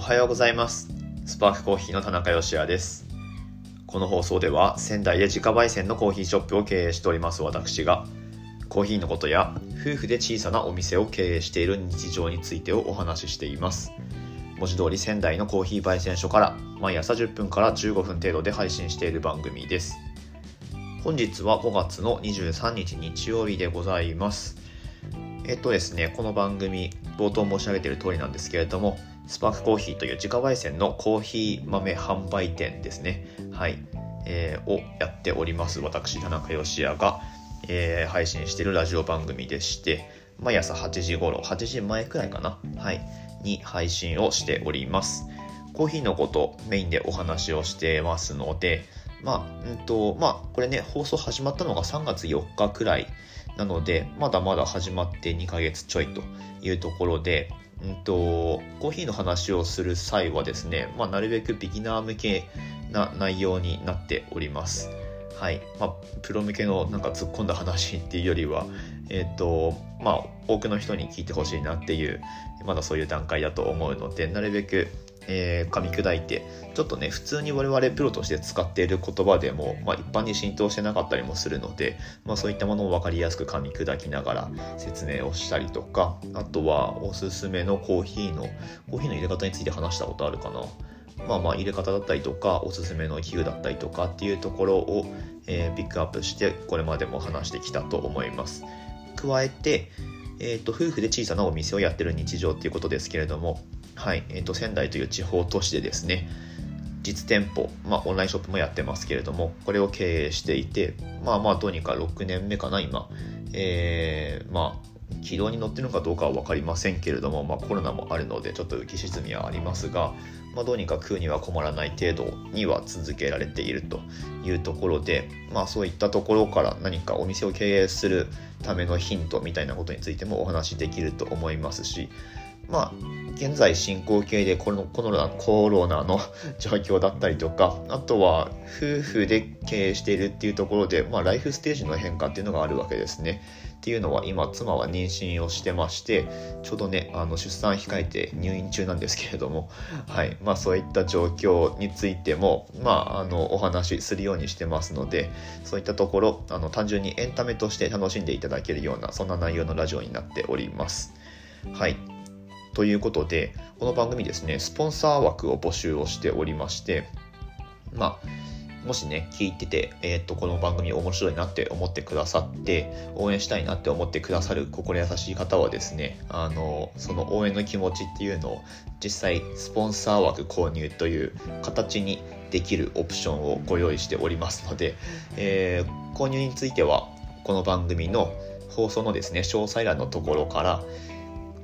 おはようございます。スパークコーヒーの田中芳也です。この放送では仙台で自家焙煎のコーヒーショップを経営しております私がコーヒーのことや夫婦で小さなお店を経営している日常についてをお話ししています。文字通り仙台のコーヒー焙煎所から毎朝10分から15分程度で配信している番組です。本日は5月の23日日曜日でございます。えっとですね、この番組、冒頭申し上げている通りなんですけれども、スパークコーヒーという自家焙煎のコーヒー豆販売店ですね。はい。えー、をやっております。私、田中義也が、えー、配信しているラジオ番組でして、毎朝8時頃、8時前くらいかな。はい。に配信をしております。コーヒーのことメインでお話をしてますので、まあ、うんと、まあ、これね、放送始まったのが3月4日くらいなので、まだまだ始まって2ヶ月ちょいというところで、うんと、コーヒーの話をする際はですね、まあ、なるべくビギナー向けな内容になっております。はい。まあ、プロ向けのなんか突っ込んだ話っていうよりは、えっ、ー、と、まあ、多くの人に聞いてほしいなっていう、まだそういう段階だと思うので、なるべくえー、噛み砕いてちょっとね普通に我々プロとして使っている言葉でも、まあ、一般に浸透してなかったりもするので、まあ、そういったものを分かりやすく噛み砕きながら説明をしたりとかあとはおすすめのコーヒーのコーヒーの入れ方について話したことあるかな。まあまあ入れ方だったりとかおすすめの器具だったりとかっていうところを、え、ピックアップしてこれまでも話してきたと思います。加えてえーと、夫婦で小さなお店をやってる日常っていうことですけれども、はいえーと、仙台という地方都市でですね実店舗、まあ、オンラインショップもやってますけれどもこれを経営していてまあまあどうにか6年目かな今、えー、まあ軌道に乗ってるのかどうかは分かりませんけれども、まあ、コロナもあるのでちょっと浮き沈みはありますが、まあ、どうにか食うには困らない程度には続けられているというところで、まあ、そういったところから何かお店を経営するためのヒントみたいなことについてもお話しできると思いますしまあ現在進行形でこのコロナコロナの 状況だったりとかあとは夫婦で経営しているっていうところで、まあ、ライフステージの変化っていうのがあるわけですね。っていうのは今妻は妊娠をしてましてちょうどねあの出産控えて入院中なんですけれども、はいまあ、そういった状況についても、まあ、あのお話しするようにしてますのでそういったところあの単純にエンタメとして楽しんでいただけるようなそんな内容のラジオになっております。はいということで、この番組ですね、スポンサー枠を募集をしておりまして、まあ、もしね、聞いてて、えっ、と、この番組面白いなって思ってくださって、応援したいなって思ってくださる心優しい方はですね、あの、その応援の気持ちっていうのを、実際、スポンサー枠購入という形にできるオプションをご用意しておりますので、えー、購入については、この番組の放送のですね、詳細欄のところから、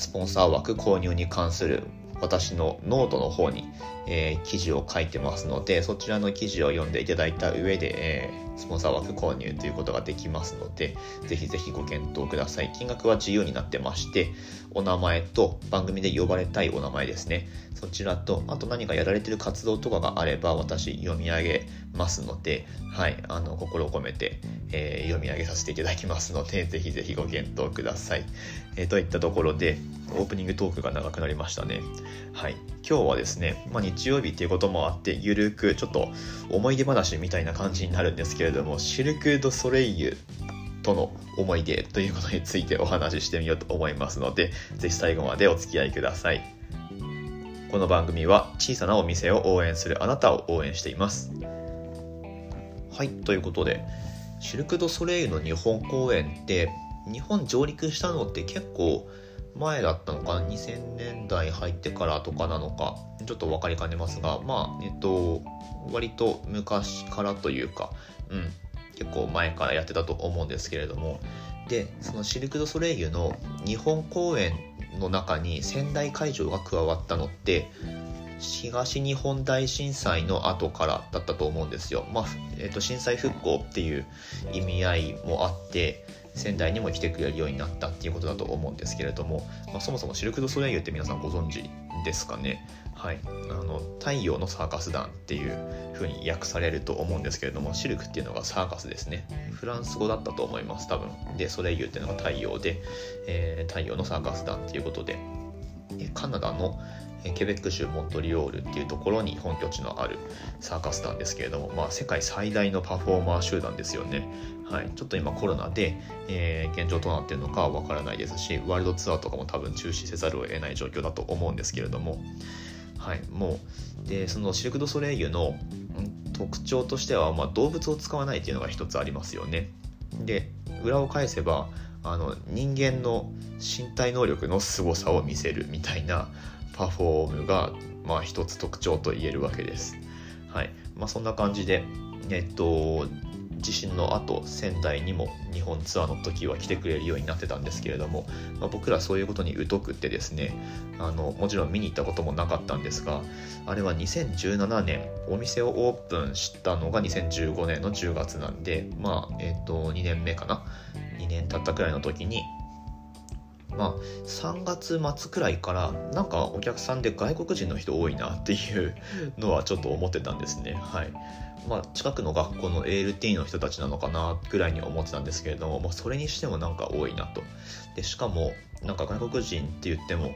スポンサー枠購入に関する私のノートの方に、えー、記事を書いてますので、そちらの記事を読んでいただいた上で、えー、スポンサー枠購入ということができますので、ぜひぜひご検討ください。金額は自由になってまして、お名前と番組で呼ばれたいお名前ですね。そちらと、あと何かやられてる活動とかがあれば、私読み上げますので、はい、あの、心を込めて、えー、読み上げさせていただきますので、ぜひぜひご検討ください。えー、といったところで、オープニングトークが長くなりましたね。はい。今日はですね、まあ、日曜日っていうこともあって、ゆるく、ちょっと思い出話みたいな感じになるんですけれども、シルク・ド・ソレイユとの思い出ということについてお話ししてみようと思いますので、ぜひ最後までお付き合いください。この番組は小さなお店を応援するあなたを応援しています。はい、ということで、シルク・ド・ソレイユの日本公演って日本上陸したのって結構前だったのかな？2000年代入ってからとかなのかちょっと分かりかねますがまあえっと割と昔からというかうん結構前からやってたと思うんですけれどもでそのシルク・ド・ソレイユの日本公演の中に仙台会場が加わったのって東日本大震災の後からだったと思うんですよ。まあ、えっ、ー、と、震災復興っていう意味合いもあって、仙台にも来てくれるようになったっていうことだと思うんですけれども、まあ、そもそもシルク・ド・ソレイユって皆さんご存知ですかね？はい。あの、太陽のサーカス団っていう風に訳されると思うんですけれども、シルクっていうのがサーカスですね。フランス語だったと思います、多分。で、ソレイユっていうのが太陽で、えー、太陽のサーカス団っていうことで、カナダのケベック州モントリオールっていうところに本拠地のあるサーカス団ですけれども、まあ、世界最大のパフォーマー集団ですよね。はい、ちょっと今コロナで、えー、現状どうなってるのかわからないですしワールドツアーとかも多分中止せざるを得ない状況だと思うんですけれども、はい、もうでそのシルク・ド・ソレイユの特徴としては、まあ、動物を使わないっていうのが一つありますよね。で裏を返せばあの人間の身体能力の凄さを見せるみたいなパフォームが、まあ、一つ特徴と言えるわけです。はいまあ、そんな感じで、えっと、地震の後仙台にも日本ツアーの時は来てくれるようになってたんですけれども、まあ、僕らそういうことに疎くってですねあのもちろん見に行ったこともなかったんですがあれは2017年お店をオープンしたのが2015年の10月なんでまあえっ、と2年目かな？2年経ったくらいの時にまあ、3月末くらいからなんかお客さんで外国人の人多いなっていうのはちょっと思ってたんですね。はい。まあ、近くの学校の ALT の人たちなのかなぐらいに思ってたんですけれども、まあ、それにしてもなんか多いなとでしかもなんか外国人って言っても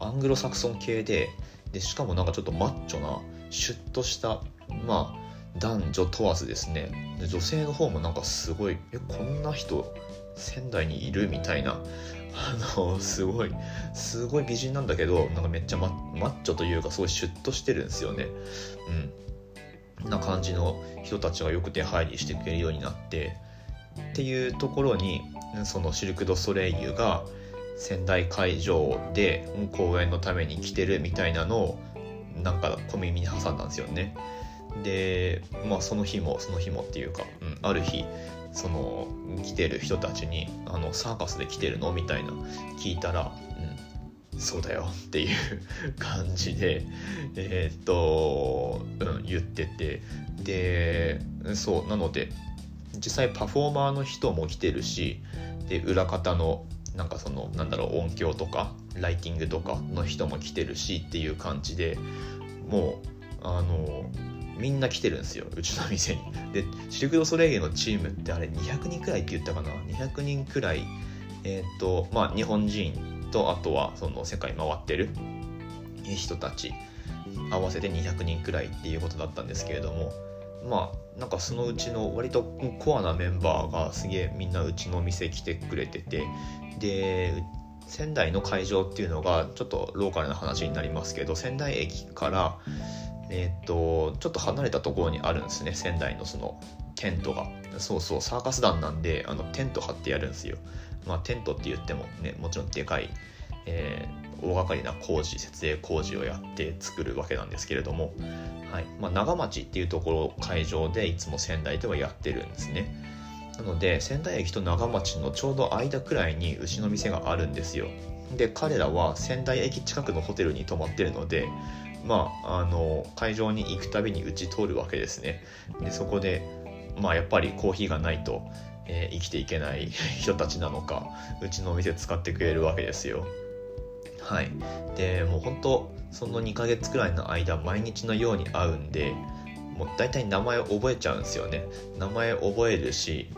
アングロサクソン系ででしかもなんかちょっとマッチョなシュッとしたまあ男女問わずですね女性の方もなんかすごいえこんな人仙台にいるみたいなあのすごいすごい美人なんだけどなんかめっちゃマッチョというかすごいシュッとしてるんですよねうんな感じの人たちがよく出入りしてくれるようになってっていうところにそのシルク・ド・ソレイユが仙台会場で公演のために来てるみたいなのをなんか小耳に挟んだんですよね。でまあその日もその日もっていうか、うん、ある日その来てる人たちに「あのサーカスで来てるの?」みたいな聞いたらうんそうだよっていう感じでえー、っと、うん、言っててでそうなので実際パフォーマーの人も来てるしで裏方のなんかそのなんだろう音響とかライティングとかの人も来てるしっていう感じでもうあのみんな来てるんですようちの店に。でシルク・ド・ソレイユのチームってあれ200人くらいって言ったかな？200人くらいえー、っとまあ日本人とあとはその世界回ってる人たち合わせて200人くらいっていうことだったんですけれどもまあなんかそのうちの割とコアなメンバーがすげえみんなうちのお店来てくれててで仙台の会場っていうのがちょっとローカルな話になりますけど仙台駅からえっ、とちょっと離れたところにあるんですね。仙台のそのテントが。そうそうサーカス団なんであのテント張ってやるんですよ。まあ、テントって言ってもねもちろんでかい、えー、大掛かりな工事設営工事をやって作るわけなんですけれども、はい。まあ、長町っていうところ会場でいつも仙台ではやってるんですね。なので仙台駅と長町のちょうど間くらいにうちの店があるんですよ。で彼らは仙台駅近くのホテルに泊まってるのでまあ、あの会場に行くたびにうち通るわけですね。でそこでまあやっぱりコーヒーがないとえー、生きていけない 人たちなのかうちのお店使ってくれるわけですよ。はい。でもう本当その2ヶ月くらいの間毎日のように会うんでもう大体名前を覚えちゃうんですよね。名前覚えるし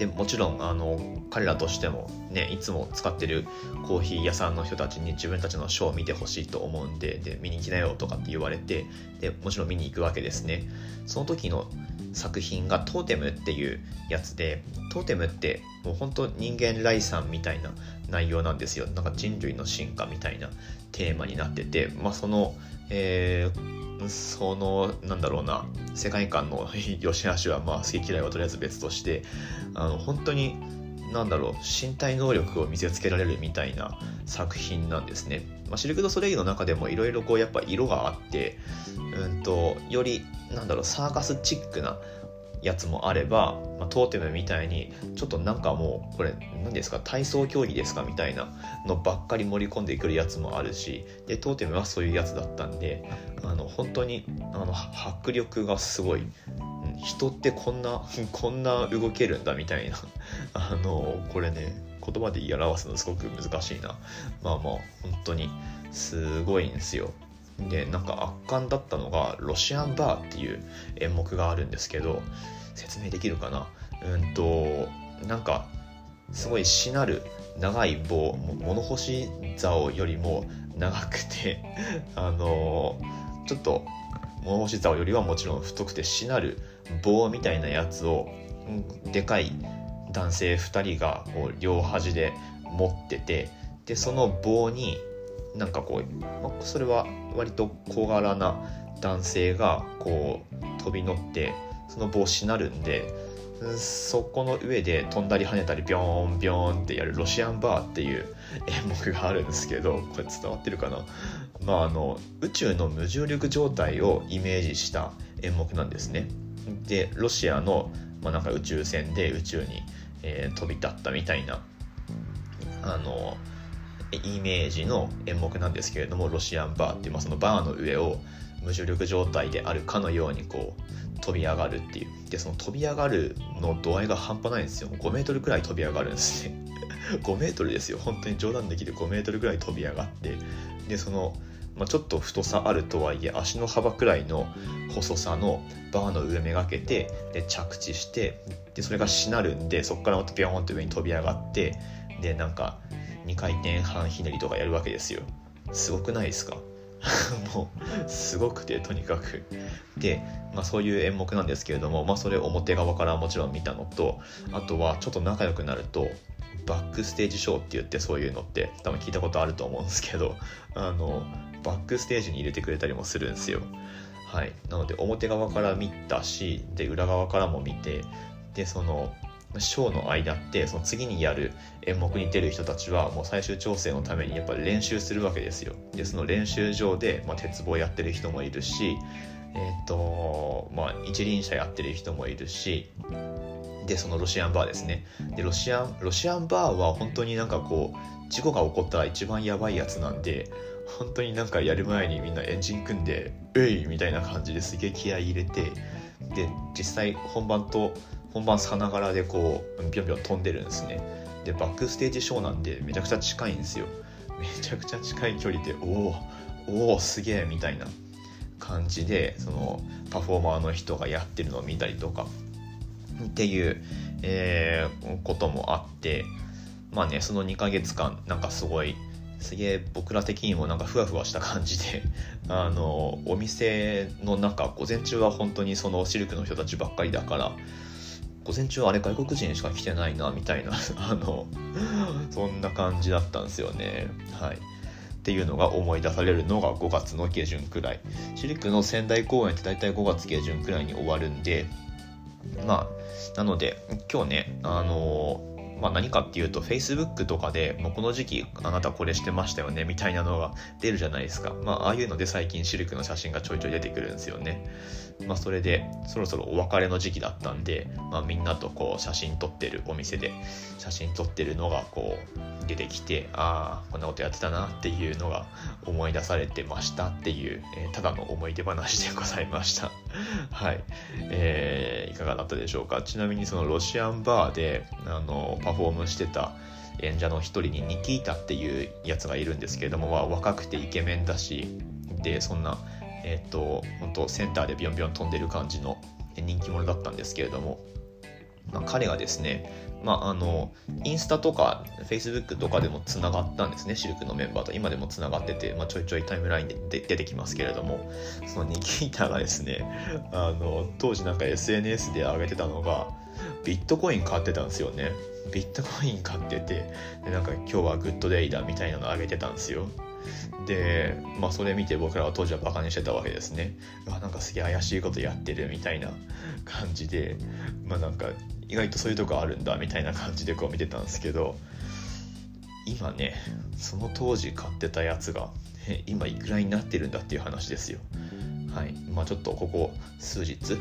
でもちろんあの彼らとしてもねいつも使ってるコーヒー屋さんの人たちに自分たちのショーを見てほしいと思うんでで見に来なよとかって言われてでもちろん見に行くわけですね。その時の作品がトーテムっていうやつでトーテムってもう本当人間来産みたいな内容なんですよ。なんか人類の進化みたいなテーマになってて、まあ、その、えー、そのなんだろうな世界観の良し悪しはまあ好き嫌いはとりあえず別としてあの本当になんだろう身体能力を見せつけられるみたいな作品なんですね。まあ、シルク・ド・ソレイユの中でもいろいろこうやっぱ色があって、うんと、よりなんだろうサーカスチックなやつもあれば、まあ、トーテムみたいにちょっとなんかもうこれ何ですか体操競技ですかみたいなのばっかり盛り込んでくるやつもあるしでトーテムはそういうやつだったんであの本当にあの迫力がすごい人ってこんな こんな動けるんだみたいな あのこれね言葉で言い表すのすごく難しいな。まあまあ本当にすごいんですよ。でなんか圧巻だったのがロシアンバーっていう演目があるんですけど説明できるかな？うんとなんかすごいしなる長い棒物干し竿よりも長くてあのー、ちょっと物干し竿よりはもちろん太くてしなる棒みたいなやつをでかい男性2人がこう両端で持っててでその棒になんかこう、それは割と小柄な男性がこう飛び乗ってその棒しなるんでそこの上で飛んだり跳ねたりビョーンビョーンってやるロシアンバーっていう演目があるんですけどこれ伝わってるかな？まああの宇宙の無重力状態をイメージした演目なんですね。でロシアの、まあ、なんか宇宙船で宇宙に、えー、飛び立ったみたいなあのイメージの演目なんですけれどもロシアンバーっていう、そのバーの上を無重力状態であるかのようにこう飛び上がるっていう。でその飛び上がるの度合いが半端ないんですよ。5メートルくらい飛び上がるんですね。5メートルですよ本当に冗談できる5メートルくらい飛び上がってでその、まあ、ちょっと太さあるとはいえ足の幅くらいの細さのバーの上めがけてで着地してでそれがしなるんでそこからまたピョーンって上に飛び上がってでなんか2回転半ひねりとかやるわけですよ。すごくないですか？もうすごくてとにかく。で、まあ、そういう演目なんですけれども、まあ、それ表側からもちろん見たのとあとはちょっと仲良くなるとバックステージショーって言ってそういうのって多分聞いたことあると思うんですけどあのバックステージに入れてくれたりもするんですよ。はい。なので表側から見たしで裏側からも見てでそのショーの間ってその次にやる演目に出る人たちはもう最終調整のためにやっぱり練習するわけですよでその練習場で、まあ、鉄棒やってる人もいるしえっ、ー、とまあ一輪車やってる人もいるしでそのロシアンバーですねでロシアンロシアンバーは本当になんかこう事故が起こったら一番やばいやつなんで本当になんかやる前にみんなエンジン組んで「えい!」みたいな感じですげえ気合い入れてで実際本番と本番さながらでこうビョンビョン飛んでるんですね。でバックステージショーなんでめちゃくちゃ近いんですよ。めちゃくちゃ近い距離でおおおおすげえみたいな感じでそのパフォーマーの人がやってるのを見たりとかっていう、えー、こともあってまあねその2ヶ月間なんかすごいすげえ僕ら的にもなんかふわふわした感じで あのお店の中午前中は本当にそのシルクの人たちばっかりだから午前中あれ外国人しか来てないなみたいな あのそんな感じだったんですよね。はい。っていうのが思い出されるのが5月の下旬くらい。シルクの仙台公演って大体5月下旬くらいに終わるんでまあなので今日ねあのまあ、何かっていうと Facebook とかでもうこの時期あなたこれしてましたよねみたいなのが出るじゃないですか、まあ、ああいうので最近シルクの写真がちょいちょい出てくるんですよね、まあ、それでそろそろお別れの時期だったんで、まあ、みんなとこう写真撮ってるお店で写真撮ってるのがこう出てきてああこんなことやってたなっていうのが思い出されてましたっていう、えー、ただの思い出話でございました。はい、えー、いかがだったでしょうか？ちなみにそのロシアンバーであのパフォームしてた演者の一人にニキータっていうやつがいるんですけれども、まあ、若くてイケメンだしでそんなえっ、ー、と本当センターでビョンビョン飛んでる感じの人気者だったんですけれども、まあ、彼がですねまあ、あのインスタとかフェイスブックとかでもつながったんですねシルクのメンバーと。今でもつながってて、まあ、ちょいちょいタイムラインで出てきますけれども。そのニキータがですねあの当時なんか SNS で上げてたのがビットコイン買ってたんですよね。ビットコイン買っててでなんか今日はグッドデイだみたいなの上げてたんですよ。で、まあ、それ見て僕らは当時はバカにしてたわけですね。うわなんかすげえ怪しいことやってるみたいな感じでまあなんか意外とそういうとこあるんだみたいな感じでこう見てたんですけど今ねその当時買ってたやつが今いくらになってるんだっていう話ですよ。はい。まあちょっとここ数日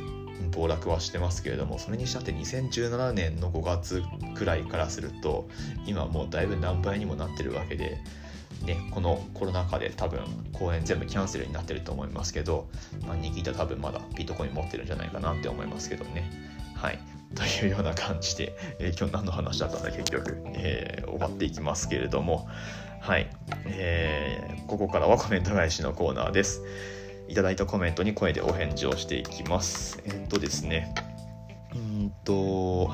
暴落はしてますけれどもそれにしたって2017年の5月くらいからすると今もうだいぶ何倍にもなってるわけで、ね、このコロナ禍で多分公演全部キャンセルになってると思いますけど、まあ、ニキー多分まだビートコイン持ってるんじゃないかなって思いますけどね。はい。というような感じで、えー、今日何の話だったんだ結局、えー、終わっていきますけれども。はい、えー、ここからはコメント返しのコーナーです。いただいたコメントに声でお返事をしていきます。えっとですね、うんと、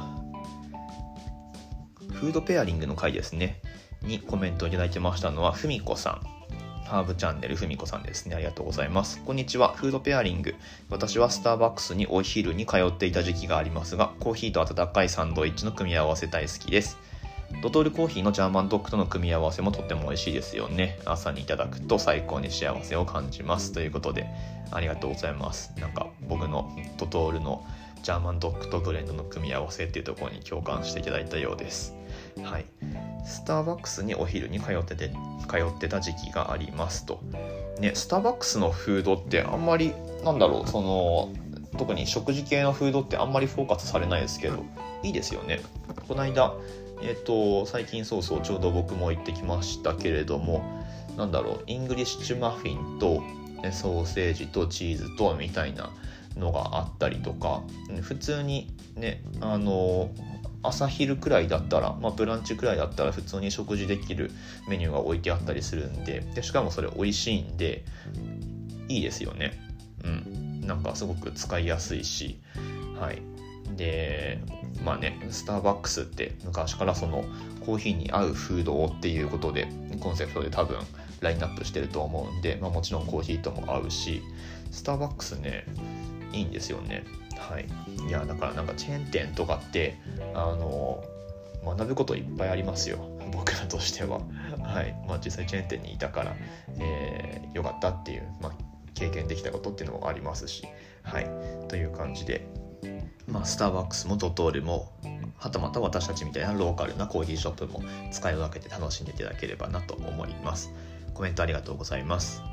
フードペアリングの回ですね。にコメントをいただいてましたのはふみこさんハーブチャンネルふみこさんですね。ありがとうございます。こんにちは。フードペアリング。私はスターバックスにお昼に通っていた時期がありますが、コーヒーと温かいサンドイッチの組み合わせ大好きです。ドトールコーヒーのジャーマンドッグとの組み合わせもとっても美味しいですよね。朝にいただくと最高に幸せを感じます。ということで、ありがとうございます。なんか僕のドトールのジャーマンドッグとブレンドの組み合わせっていうところに共感していただいたようです。はい。スターバックスにお昼に通ってて、通ってた時期がありますと。ね、スターバックスのフードってあんまり、なんだろう、その、特に食事系のフードってあんまりフォーカスされないですけど、いいですよね。この間、えっ、ー、と、最近そうそう、ちょうど僕も行ってきましたけれども、なんだろう、イングリッシュマフィンと、ソーセージとチーズとみたいなのがあったりとか、普通にね、あの、朝昼くらいだったら、まあ、ブランチくらいだったら普通に食事できるメニューが置いてあったりするんででしかもそれ美味しいんでいいですよね。うん。なんかすごく使いやすいし。はい。でまあねスターバックスって昔からそのコーヒーに合うフードをっていうことでコンセプトで多分ラインナップしてると思うんで、まあ、もちろんコーヒーとも合うしスターバックスねいいんですよね。はい。いやだからなんかチェーン店とかってあの学ぶこといっぱいありますよ。僕らとしては。はい。まあ実際チェーン店にいたから、えー、よかったっていう、まあ、経験できたことっていうのもありますし。はい。という感じで。まあ、スターバックスもドトールもはたまた私たちみたいなローカルなコーヒーショップも使い分けて楽しんでいただければなと思います。コメントありがとうございます。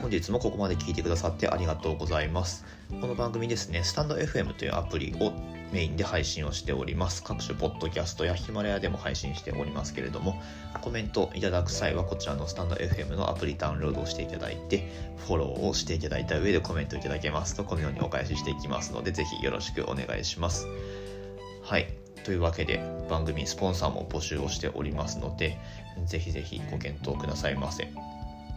本日もここまで聞いてくださってありがとうございます。この番組ですね、スタンド FM というアプリをメインで配信をしております。各種ポッドキャストやヒマラヤでも配信しておりますけれども、コメントいただく際はこちらのスタンド FM のアプリダウンロードをしていただいて、フォローをしていただいた上でコメントいただけますと、このようにお返ししていきますので、ぜひよろしくお願いします。はい。というわけで番組スポンサーも募集をしておりますので、ぜひぜひご検討くださいませ。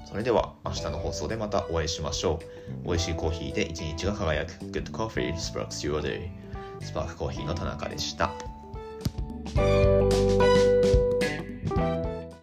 それでは明日の放送でまたお会いしましょう。美味しいコーヒーで一日が輝く Good Coffee Sparks Your Day スパークコーヒーの田中でした。